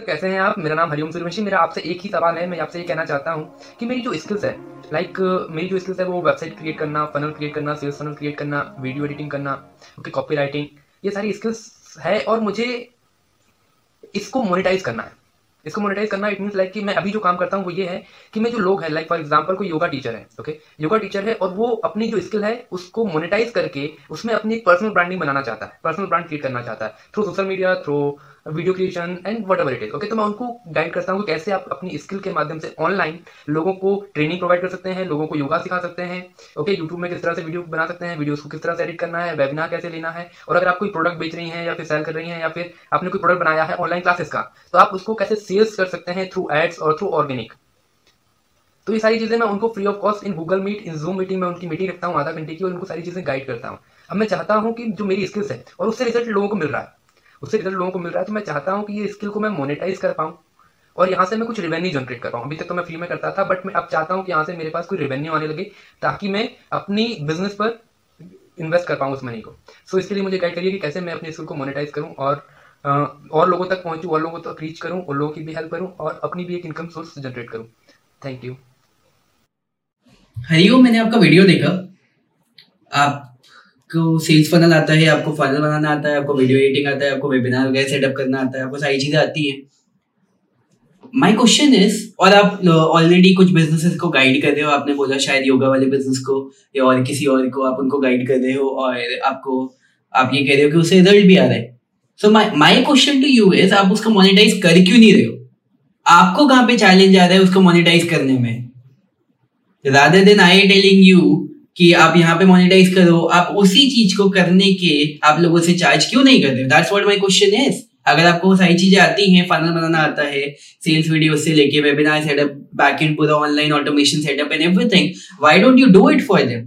कैसे हैं आप? मेरा नाम हरिओम सूर्यवंशी, मेरा आपसे एक ही सवाल है। मैं आपसे ये कहना चाहता हूँ कि मेरी जो स्किल्स है लाइक मेरी जो स्किल्स है, वो वेबसाइट क्रिएट करना फनल क्रिएट करना सेल्स फनल क्रिएट करना वीडियो एडिटिंग करना ओके कॉपी राइटिंग ये सारी स्किल्स है और मुझे इसको मोनिटाइज करना है। इसको मोनिटाइज करना इट मीन लाइक कि मैं अभी जो काम करता हूँ, वो ये है कि मैं जो लोग हैं लाइक फॉर एग्ज़ाम्पल कोई योगा टीचर है ओके योगा टीचर है और वो अपनी जो स्किल है, उसको मोनिटाइज करके उसमें अपनी एक पर्सनल ब्रांडिंग बनाना चाहता है पर्सनल ब्रांड क्रिएट करना चाहता है through social media through video creation and whatever it is okay तो मैं उनको गाइड करता हूँ कि कैसे आप अपनी स्किल के माध्यम से ऑनलाइन लोगों को ट्रेनिंग प्रोवाइड कर सकते हैं लोगों को योगा सिखा सकते हैं। ओके okay, यूट्यूब में किस तरह से वीडियो बना सकते हैं वीडियोस को किस तरह से एडिट करना है वेबिनार कैसे लेना है। और अगर आप कोई प्रोडक्ट बेच रही हैं या फिर सेल कर रही हैं या फिर आपने कोई प्रोडक्ट बनाया है ऑनलाइन क्लासेस का तो आप उसको कैसे सेल्स कर सकते हैं थ्रू एड्स और थ्रू ऑर्गेनिक तो ये सारी चीज़ें मैं उनको free of cost in Google Meet in Zoom meeting में उनकी मीटिंग रखता हूँ आधा घंटे की और उनको सारी चीज़ें गाइड करता हूँ। अब मैं चाहता हूँ कि जो मेरी स्किल्स है और उससे रिज़ल्ट लोगों को मिल रहा है। उससे रिज़ल्ट लोगों को मिल रहा है तो मैं चाहता हूँ कि ये स्किल को मैं मोनेटाइज कर पाऊँ। और यहाँ से मैं कुछ रेवेन्यू जनरेट कर पाऊँ। अभी तक तो मैं फ्री में करता था बट मैं अब चाहता हूँ कि यहाँ से मेरे पास कोई रेवेन्यू आने लगे ताकि मैं अपनी बिज़नेस पर इन्वेस्ट कर पाऊँ उस मनी को। सो so, इसके लिए मुझे गाइड करिए कि कैसे मैं अपनी स्किल को मोनेटाइज करूँ और और लोगों तक पहुँचूँ और लोगों तक रीच करूँ और लोगों की भी हेल्प करूँ और अपनी भी एक इनकम सोर्स जनरेट करूँ। थैंक यू हरिओम मैंने आपका वीडियो देखा। आप आपको सेल्स फनल आता है, आपको फनल बनाना आता है, आपको वीडियो एडिटिंग आता है, आपको वेबिनार वगैरह सेटअप करना आता है, आपको सारी चीज़ें आती हैं। माय क्वेश्चन इज़ और आप ऑलरेडी कुछ बिजनेसेस को गाइड कर रहे हो, आपने बोला शायद योगा वाले बिज़नेस को, या और किसी और को आप उनको गाइड कर रहे हो, और आपको, आप ये कह रहे हो कि उससे रिज़ल्ट भी आ रहा है। So my question to you is आप उसको मोनेटाइज कर क्यों नहीं रहे हो? आपको कहाँ पे चैलेंज आ रहा है उसको मोनेटाइज करने में? Rather than I telling you कि आप यहाँ पे मोनिटाइज करो, आप उसी चीज़ को करने के आप लोगों से चार्ज क्यों नहीं करते that's what my question is अगर आपको वो सारी चीज़ें आती हैं फनल बनाना आता है सेल्स वीडियो से लेके वेबिनार सेटअप बैक एंड पूरा online automation setup and everything why don't you do it for them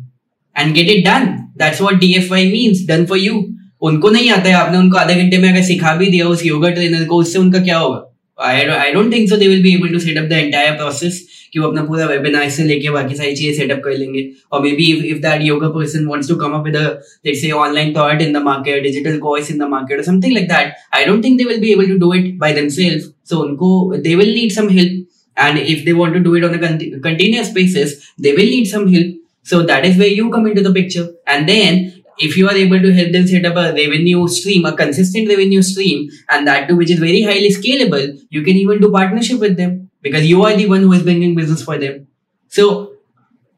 and get it done that's what DFY means done for you उनको नहीं आता है, आपने उनको आधे घंटे में अगर सिखा भी दिया उस योगा ट्रेनर को, उससे उनका क्या होगा? I don't think so they will be able to set up the entire process कि वो अपना पूरा वेबिनार से लेके बाकी सारी चीज़ें सेटअप कर लेंगे। और maybe if that yoga person wants to come up with a let's say online thought in the market digital course in the market something like that I don't think they will be able to do it by themselves so उनको they will need some help and if they want to do it on a con- continuous basis, they will need some help. So, that is where you come into the picture. And then if you are able to help them set up a revenue stream, a consistent revenue stream, and that too, which is very highly scalable, you can even do partnership with them because you are the one who is bringing business for them. So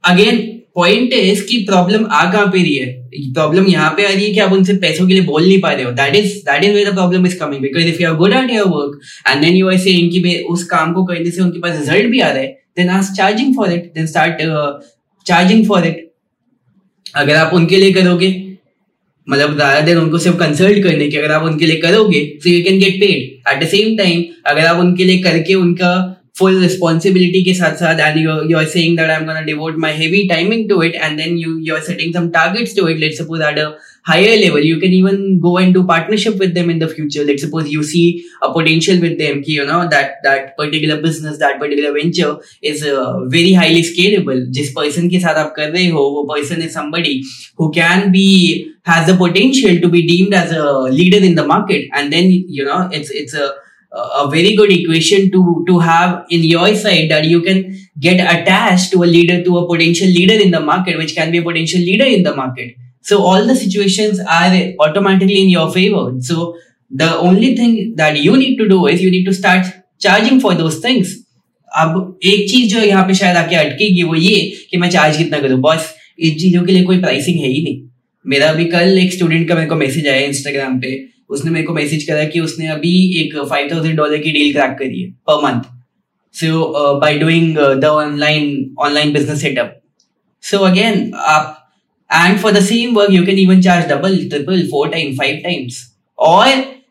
again, point is कि problem आ कहाँ पे रही है problem यहाँ पे आ रही है कि आप उनसे पैसों के लिए बोल नहीं पा रहे हो that is that is where the problem is coming because if you are good at your work and then you are saying कि उस काम को करने से उनके पास रिज़ल्ट भी आ रहा है then ask charging for it then start charging for it अगर आप उनके लिए करोगे मतलब ज़्यादा देर उनको सिर्फ़ कंसल्ट करने की, अगर आप उनके लिए करोगे so you can get paid at the same time अगर आप उनके लिए करके उनका full responsibility ke sath sath and you're, you're saying that i'm going to devote my heavy timing to it and then you you're setting some targets to it let's suppose at a higher level you can even go and do partnership with them in the future let's suppose you see a potential with them ki, you know that that particular business that particular venture is uh, very highly scalable जिस person के साथ आप कर रहे हो वो person is somebody who can be has the potential to be deemed as a leader in the market and then you know it's it's a a very good equation to to have in your side that you can get attached to a leader to a potential leader in the market which can be a potential leader in the market so all the situations are automatically in your favor so the only thing that you need to do is you need to start charging for those things अब एक चीज़ जो यहाँ पे शायद आके अटकेगी वो ये कि मैं चार्ज कितना करूँ बस इन चीज़ों के लिए कोई प्राइसिंग है ही नहीं मेरा अभी कल एक स्टूडेंट का मेरे को मैसेज आया इंस्टाग्राम पे उसने मेरे को मैसेज करा कि उसने अभी एक फाइव थाउज़ेंड डॉलर की डील क्रैक करी है per month so by doing the online online business setup so again आप and for the same work you can even charge double triple four time five times और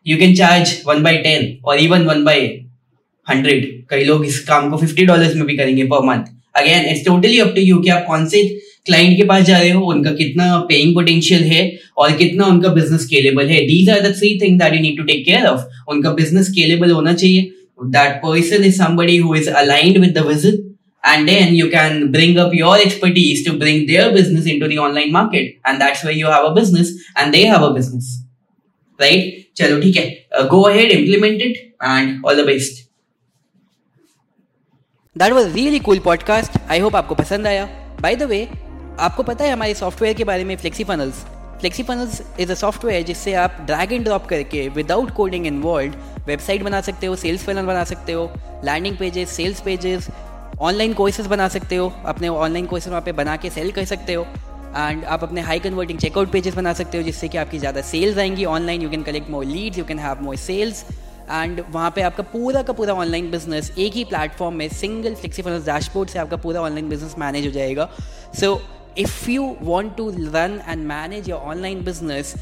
you can charge one by ten और even one by hundred कई लोग इस काम को fifty dollar में भी करेंगे per month again it's totally up to you कि आप कौन से क्लाइंट के पास जा रहे हो उनका कितना पेइंग पोटेंशियल है और कितना उनका बिज़नेस स्केलेबल है these are the three thing that you need to take care of उनका बिज़नेस स्केलेबल होना चाहिए that person is somebody who is aligned with the vision and then you can bring up your expertise to bring their business into the online market and that's where you have a business and they have a business right chalo theek hai uh, go ahead implement it and all the best that was really cool podcast I hope आपको पसंद आया. By the way आपको पता है हमारे software के बारे में flexi funnels flexi funnels is a software जिससे आप ड्रैग एंड ड्रॉप करके without coding in involve website बना सकते हो सेल्स फनल बना सकते हो landing pages sales pages online courses बना सकते हो, अपने ऑनलाइन कोर्सेज वहाँ पे बना के सेल कर सकते हो एंड आप अपने हाई कन्वर्टिंग चेकआउट पेजेस बना सकते हो जिससे कि आपकी ज़्यादा सेल्स आएँगी online you can collect more leads you can have more sales and वहाँ पे आपका पूरा का पूरा ऑनलाइन बिज़नेस एक ही प्लेटफॉर्म में सिंगल फ्लेक्सीफल डैशबोर्ड से आपका पूरा ऑनलाइन बिज़नेस मैनेज हो जाएगा। So if you want to run and manage your online business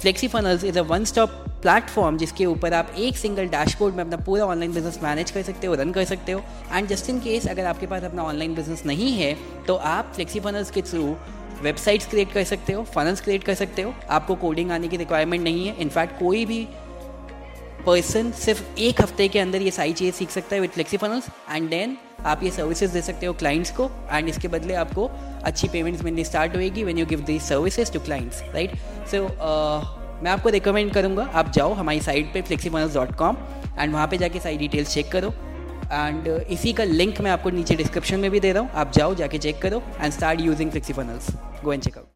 flexi funnels is a one stop platform जिसके ऊपर आप एक सिंगल डैशबोर्ड में अपना पूरा ऑनलाइन बिज़नेस मैनेज कर सकते हो रन कर सकते हो। एंड जस्ट इन केस अगर आपके पास अपना ऑनलाइन बिज़नेस नहीं है तो आप फ्लेक्सी फनल्स के थ्रू वेबसाइट्स क्रिएट कर सकते हो फनल्स क्रिएट कर सकते हो। आपको कोडिंग आने की रिक्वायरमेंट नहीं है। इनफैक्ट कोई भी पर्सन सिर्फ़ एक हफ़्ते के अंदर ये सारी चीज़ें सीख सकता है with flexi funnels and then आप ये सर्विसेज़ दे सकते हो क्लाइंट्स को एंड इसके बदले आपको अच्छी पेमेंट्स मिलनी स्टार्ट होएगी when you give the services to clients right so मैं आपको रिकमेंड करूँगा, आप जाओ हमारी साइट पे flexi funnels dot com and वहाँ पर जाके सारी डिटेल्स चेक करो एंड इसी का लिंक मैं आपको नीचे डिस्क्रिप्शन में भी दे रहा हूँ, आप जाओ जाके चेक करो and start using flexi funnels go and check out